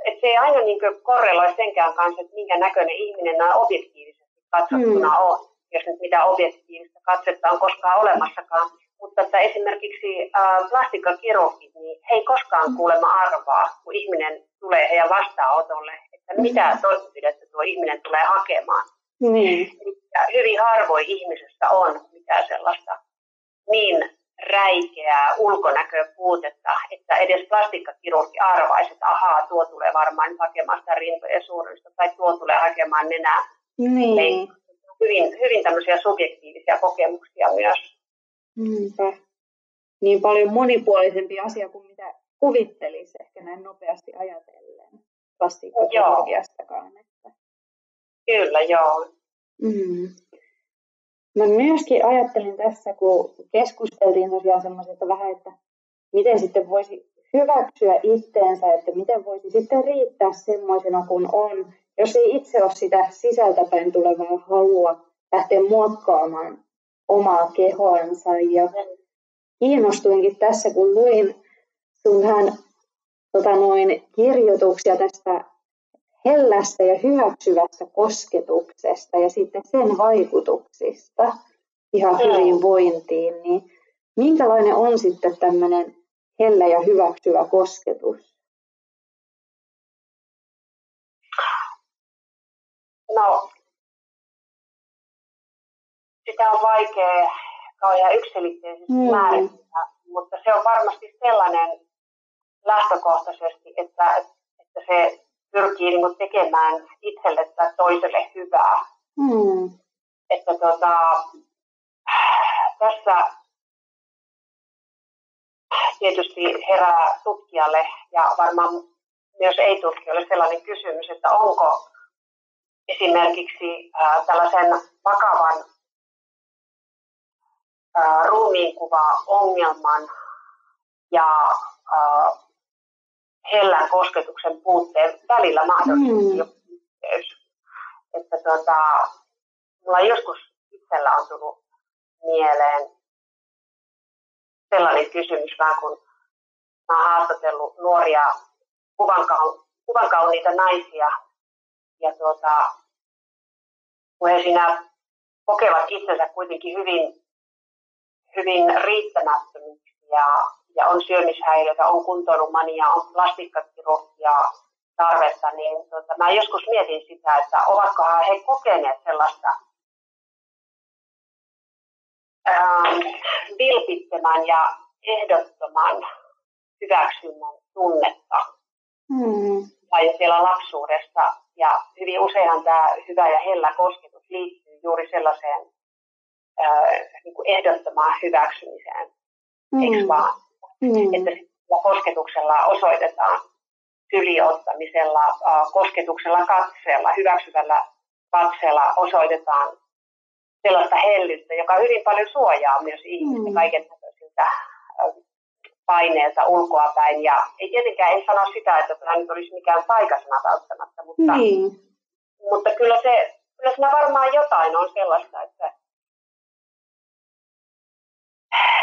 että se ei aina niin korreloi senkään kanssa, että minkä näköinen ihminen nämä objektiivisesti katsottuna mm. on, jos nyt mitä objektiivista katsetta on koskaan olemassakaan. Mutta että esimerkiksi äh, plastikkakirurgit, niin he ei koskaan mm. kuulemma arvaa, kun ihminen tulee heidän vastaanotolle, että mitä toimenpidettä tuo ihminen tulee hakemaan. Mm. Ja hyvin harvoin ihmisessä on mitään sellaista niin räikeää ulkonäköpuutetta, että edes plastikkakirurgi arvaisi, että ahaa, tuo tulee varmaan hakemaan sitä rintojen suurista tai tuo tulee hakemaan nenää. Niin. Hyvin, hyvin tämmöisiä subjektiivisia kokemuksia myös. Niinpä. Niin paljon monipuolisempi asia kuin mitä kuvittelisi ehkä näin nopeasti ajatellen plastikkakirurgiastakaan. Että... Kyllä, joo. Mm. Mä myöskin ajattelin tässä, kun keskusteltiin tosiaan semmoisesta vähän, että miten sitten voisi hyväksyä itteensä, että miten voisi sitten riittää semmoisena kuin on, jos ei itse ole sitä sisältäpäin tulevaa halua lähteä muokkaamaan omaa kehoansa. Ja kiinnostuinkin tässä, kun luin sun tota noin, kirjoituksia tästä hellästä ja hyväksyvästä kosketuksesta ja sitten sen vaikutuksista ihan hyvinvointiin, niin minkälainen on sitten tämmöinen hellä ja hyväksyvä kosketus? No, sitä on vaikea kauhean yksilitteisesti mm. määrittää, mutta se on varmasti sellainen lähtökohtaisesti, että, että se pyrkii niin kuin tekemään itselle tai toiselle hyvää. Mm. Että tota, tässä tietysti herää tutkijalle ja varmaan myös ei-tutkijalle sellainen kysymys, että onko esimerkiksi ää, tällaisen vakavan ruumiinkuva-ongelman ja ää, hellän kosketuksen puutteen välillä mahdollisesti mm. yhteys. Että tota, mulla joskus itsellä on tullut mieleen sellainen kysymys, vaan kun mä oon haastatellut nuoria kuvankau- kuvankauniita naisia, ja tuota, kun he siinä kokevat itsensä kuitenkin hyvin, hyvin riittämättömiksi ja ja on syömishäiriöitä, on kuntoilumania, on plastikkakirurgia tarvetta, niin tota, mä joskus mietin sitä, että ovatkohan he kokeneet sellaista ähm, vilpittömän ja ehdottoman hyväksynnän tunnetta mm. vai siellä lapsuudessa. Ja hyvin useinhan tämä hyvä ja hellä kosketus liittyy juuri sellaiseen äh, niin kuin ehdottomaan hyväksymiseen, mm. eikö vaan? Mm. Että kosketuksella osoitetaan syliottamisella, kosketuksella katseella, hyväksyvällä katseella osoitetaan sellaista hellyyttä, joka hyvin paljon suojaa myös ihmistä mm. kaiken näköisiltä paineelta ulkoapäin. Ja ei tietenkään en sano sitä, että tämä nyt olisi mikään taikasana välttämättä, mutta, mm. mutta kyllä, se, kyllä siinä varmaan jotain on sellaista, että,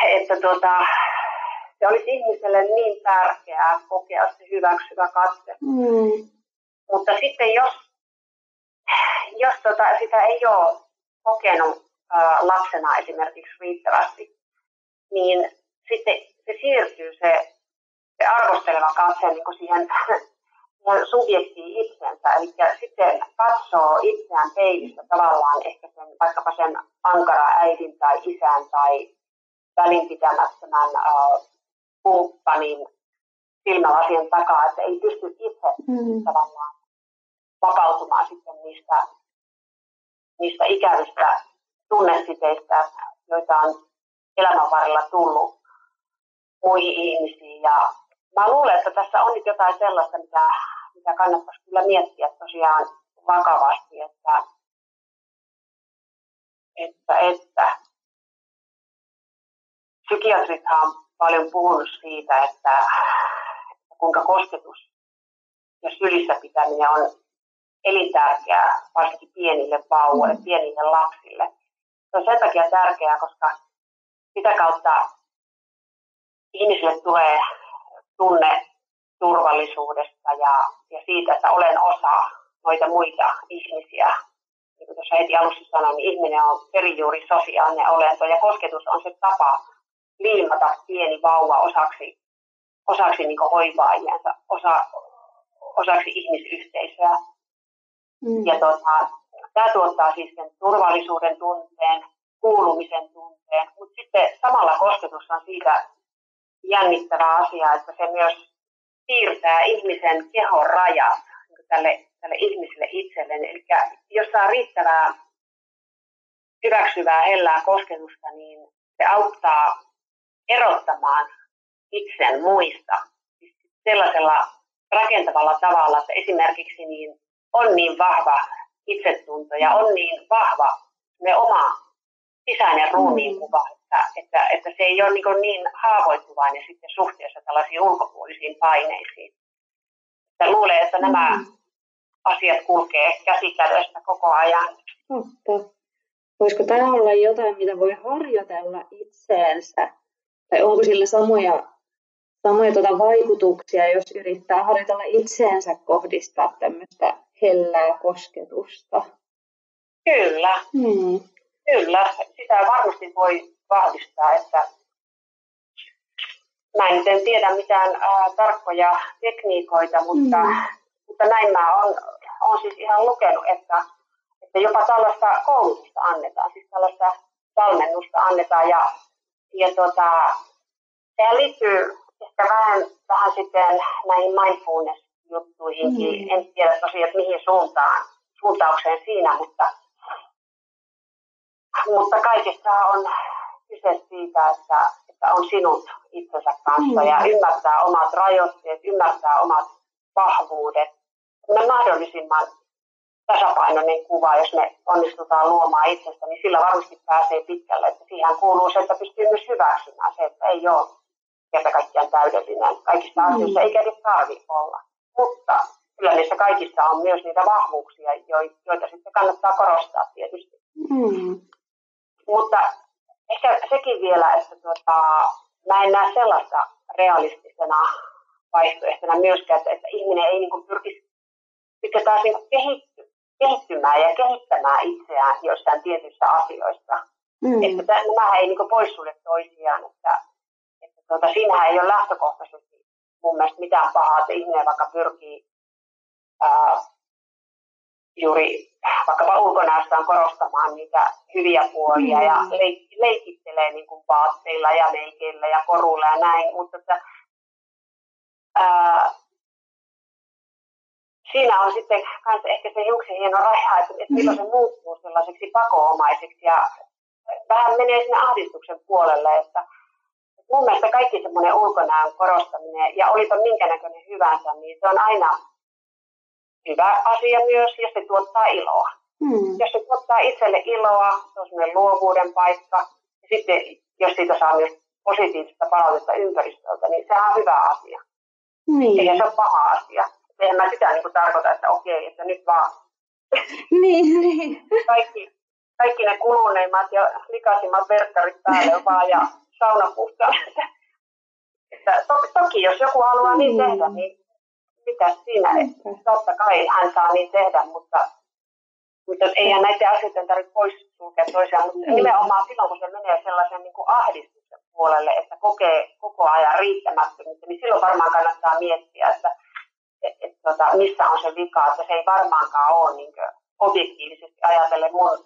että tuota, se olisi ihmiselle niin tärkeää kokea se hyväksyvä katse. Mm. Mutta sitten jos, jos tota, sitä ei ole kokenut ää, lapsena esimerkiksi riittävästi, niin sitten se siirtyy se, se arvosteleva katse niin siihen, siihen subjektiin itsensä. Eli sitten katsoo itseään peilistä tavallaan ehkä sen, vaikkapa sen ankara äidin tai isän tai välinpitämättömän äh, kumppanin silmälasien takaa, että ei pysty itse mm. tavallaan vapautumaan sitten niistä, niistä ikävistä tunnesiteistä, joita on elämän varrella tullut muihin ihmisiin. Ja mä luulen, että tässä on nyt jotain sellaista, mitä, mitä kannattaisi kyllä miettiä tosiaan vakavasti, että, että, että psykiatrithan on paljon puhunut siitä, että kuinka kosketus ja sylissä pitäminen on elintärkeää varsinkin pienille vauvoille, mm. pienille lapsille. Se on sen takia tärkeää, koska sitä kautta ihmisille tulee tunne turvallisuudesta ja, ja siitä, että olen osa noita muita ihmisiä. Niin kuin tuossa heti alussa sanoin, niin ihminen on perijuuri sosiaalinen olento ja kosketus on se tapa liimata pieni vauva osaksi, osaksi niin hoivaajiensa, osa, osaksi ihmisyhteisöä. Mm. Ja tota, tämä tuottaa siis sen turvallisuuden tunteen, kuulumisen tunteen, mutta sitten samalla kosketus on siitä jännittävä asia, että se myös siirtää ihmisen kehon rajat niin tälle, tälle ihmiselle itselleen. Eli jos saa riittävää hyväksyvää hellää kosketusta, niin se auttaa erottamaan itsen muista siis sellaisella rakentavalla tavalla, että esimerkiksi niin on niin vahva itsetunto ja on niin vahva me oma sisäinen ruumiin kuva, että, että, että se ei ole niin, niin haavoittuvainen sitten suhteessa tällaisiin ulkopuolisiin paineisiin. Että luulee, että nämä mm. asiat kulkee käsikädessä koko ajan. Totta. Voisiko tämä olla jotain, mitä voi harjoitella itseensä? Tai onko sillä samoja, samoja tuota vaikutuksia, jos yrittää harjoitella itseensä kohdistaa tämmöistä hellää kosketusta? Kyllä. Hmm. Kyllä, sitä varmasti voi vahvistaa, että mä en tiedä mitään ää, tarkkoja tekniikoita, mutta, mm. mutta näin mä oon, oon siis ihan lukenut, että, että jopa tällaista koulutusta annetaan, siis tällaista valmennusta annetaan ja, ja tota, sehän liittyy ehkä vähän, vähän sitten näihin mindfulness-juttuihinkin. Mm. En tiedä tosiaan, että mihin suuntaan, suuntaukseen siinä, mutta, mutta kaikessa on kyse siitä, että, että on sinut itsensä kanssa mm. ja ymmärtää omat rajoitteet, ymmärtää omat vahvuudet. Me mahdollisimman tasapainoinen kuva, jos me onnistutaan luomaan itsestä, niin sillä varmasti pääsee pitkälle. Että siihen kuuluu se, että pystyy myös hyväksymään se, että ei ole kerta kaikkiaan täydellinen kaikista mm. asioissa, eikä edes tarvi olla. Mutta kyllä niissä kaikissa on myös niitä vahvuuksia, joita sitten kannattaa korostaa tietysti. Mm. Mutta ehkä sekin vielä, että tuota, mä en näe sellaista realistisena vaihtoehtona myöskään, että, että ihminen ei niin pyrkisi sitten taas niin kehitty, kehittymään ja kehittämään itseään joissain tietyissä asioissa. Mm. Että nämä ei niin poissulje toisiaan, että, että tuota, siinähän ei ole lähtökohtaisesti mun mielestä mitään pahaa, että ihminen vaikka pyrkii ää, juuri vaikkapa ulkonäöstään korostamaan niitä hyviä puolia mm. ja leik- leikittelee niin kuin vaatteilla ja meikeillä ja koruilla ja näin, mutta että, ää, siinä on sitten myös ehkä se hiuksen hieno raja, että, että milloin se muuttuu sellaiseksi pakoomaiseksi ja vähän menee sinne ahdistuksen puolelle, että mun mielestä kaikki semmoinen ulkonäön korostaminen ja olipa minkä näköinen hyvänsä, niin se on aina hyvä asia myös ja se tuottaa iloa. Hmm. Jos se tuottaa itselle iloa, se on semmoinen luovuuden paikka. Ja sitten jos siitä saa myös positiivista palautetta ympäristöltä, niin se on hyvä asia. Niin. Eikä se ole paha asia. Eihän mä sitä niin kuin tarkoita, että okei, että nyt vaan niin, niin. Kaikki, kaikki ne kuluneimmat ja likaisimmat verkkarit päälle vaan ja sauna puhtaan. Että to, toki jos joku haluaa niin, niin tehdä, niin mitä siinä, totta kai hän saa niin tehdä, mutta, mutta eihän näitä asioita tarvitse pois sulkea toisiaan, mutta mm. nimenomaan silloin, kun se menee sellaisen niin kuin ahdistuksen puolelle, että kokee koko ajan riittämättömyyttä, niin silloin varmaan kannattaa miettiä, että et, et, tota, missä on se vika, että se ei varmaankaan ole niin kuin, objektiivisesti ajatellen mun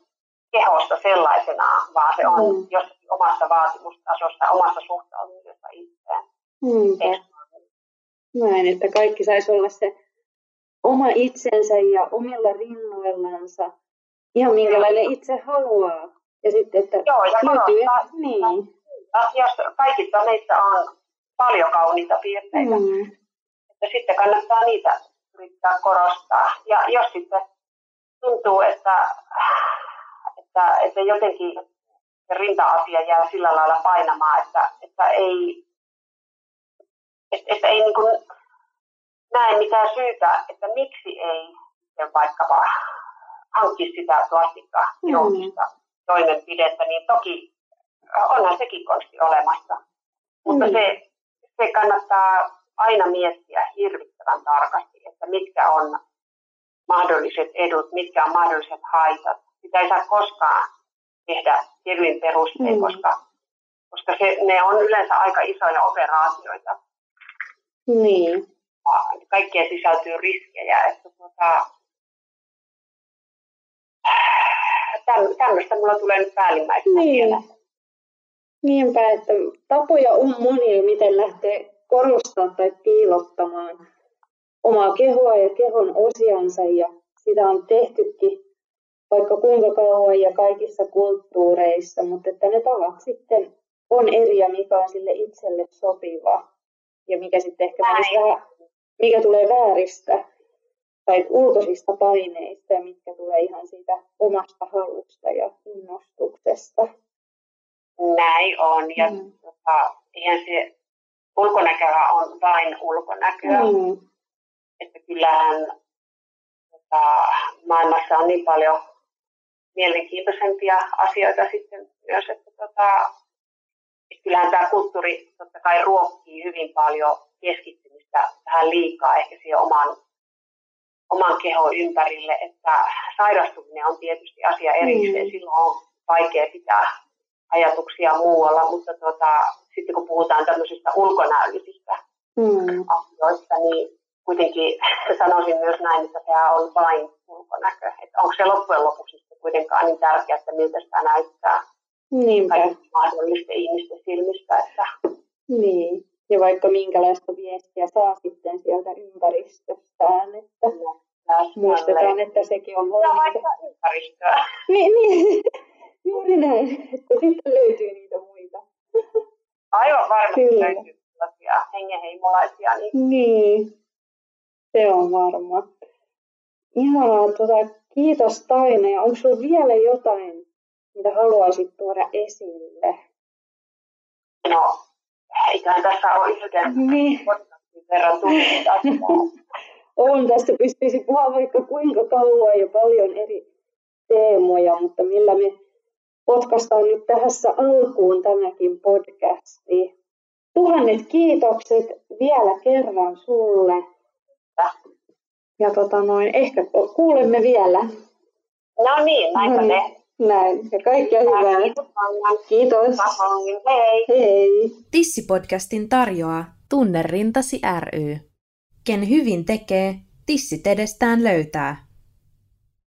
kehosta sellaisenaan, vaan se on mm. jossakin omassa vaatimustasossa, omassa suhtautumisessa itseään. Mm. Näin, että kaikki saisi olla se oma itsensä ja omilla rinnoillansa ihan minkälainen itse haluaa. Ja sitten, että Joo, ja löytyy, niin. Jos kaikissa meistä on paljon kauniita piirteitä, mm. Että sitten kannattaa niitä yrittää korostaa. Ja jos sitten tuntuu, että, että, että jotenkin se rinta-asia jää sillä lailla painamaan, että, että ei, että, että ei niin kuin näe mitään syytä, että miksi ei vaikkapa hankki sitä plastikkaa mm. toimenpidettä, niin toki onhan sekin konsti olemassa. Mutta mm. se, se kannattaa aina miettiä hirvittävän tarkasti, että mitkä on mahdolliset edut, mitkä on mahdolliset haitat. Sitä ei saa koskaan tehdä kevyin perustein, mm. koska, koska se, ne on yleensä aika isoja operaatioita. Niin. Kaikkeen sisältyy riskejä. Että tuota, tämmöistä mulla tulee nyt päällimmäisenä niin. vielä. Niinpä, että tapoja on monia, miten lähtee korostaa tai piilottamaan omaa kehoa ja kehon osiansa ja sitä on tehtykin vaikka kuinka kauan ja kaikissa kulttuureissa, mutta että ne tavat sitten on eri ja mikä on sille itselle sopiva ja mikä sitten ehkä vähän, mikä tulee vääristä tai ulkoisista paineista ja mitkä tulee ihan siitä omasta halusta ja innostuksesta. Näin on. Ja mm. tota, eihän se ulkonäköä on vain ulkonäköä. Mm. Että kyllähän tota, maailmassa on niin paljon mielenkiintoisempia asioita sitten myös, että tota, että kyllähän tämä kulttuuri totta kai ruokkii hyvin paljon keskittymistä vähän liikaa ehkä siihen oman, oman kehon ympärille, että sairastuminen on tietysti asia erikseen, mm. silloin on vaikea pitää ajatuksia muualla, mutta tota, sitten kun puhutaan tämmöisistä ulkonäöllisistä mm. asioista, niin kuitenkin sanoisin myös näin, että tämä on vain ulkonäkö. Että onko se loppujen lopuksi kuitenkaan niin tärkeää, että miltä sitä näyttää Niinpä. mahdollisten ihmisten silmistä. Että... Niin, ja vaikka minkälaista viestiä saa sitten sieltä ympäristöstään, että no, muistetaan, että sekin on vain... vaikka ympäristöä. Niin, niin. Juuri näin, että sitten löytyy niitä muita. Aivan varmasti Kyllä. löytyy sellaisia hengenheimolaisia. Niin... niin, se on varma. Ihanaa, tuota, kiitos Taine. Onko sinulla vielä jotain, mitä haluaisit tuoda esille? No, eiköhän tässä ole yhden niin. verran On, tästä pystyisi puhua vaikka kuinka kauan ja paljon eri teemoja, mutta millä me potkastaan nyt tässä alkuun tämäkin podcasti. Tuhannet kiitokset vielä kerran sulle. Ja tota noin, ehkä kuulemme vielä. No niin, näin no niin. Näin. Ja kaikkea hyvää. Kiitos. Kiitos. Hei. Hei. Tissipodcastin tarjoaa Tunne Rintasi ry. Ken hyvin tekee, tissit edestään löytää.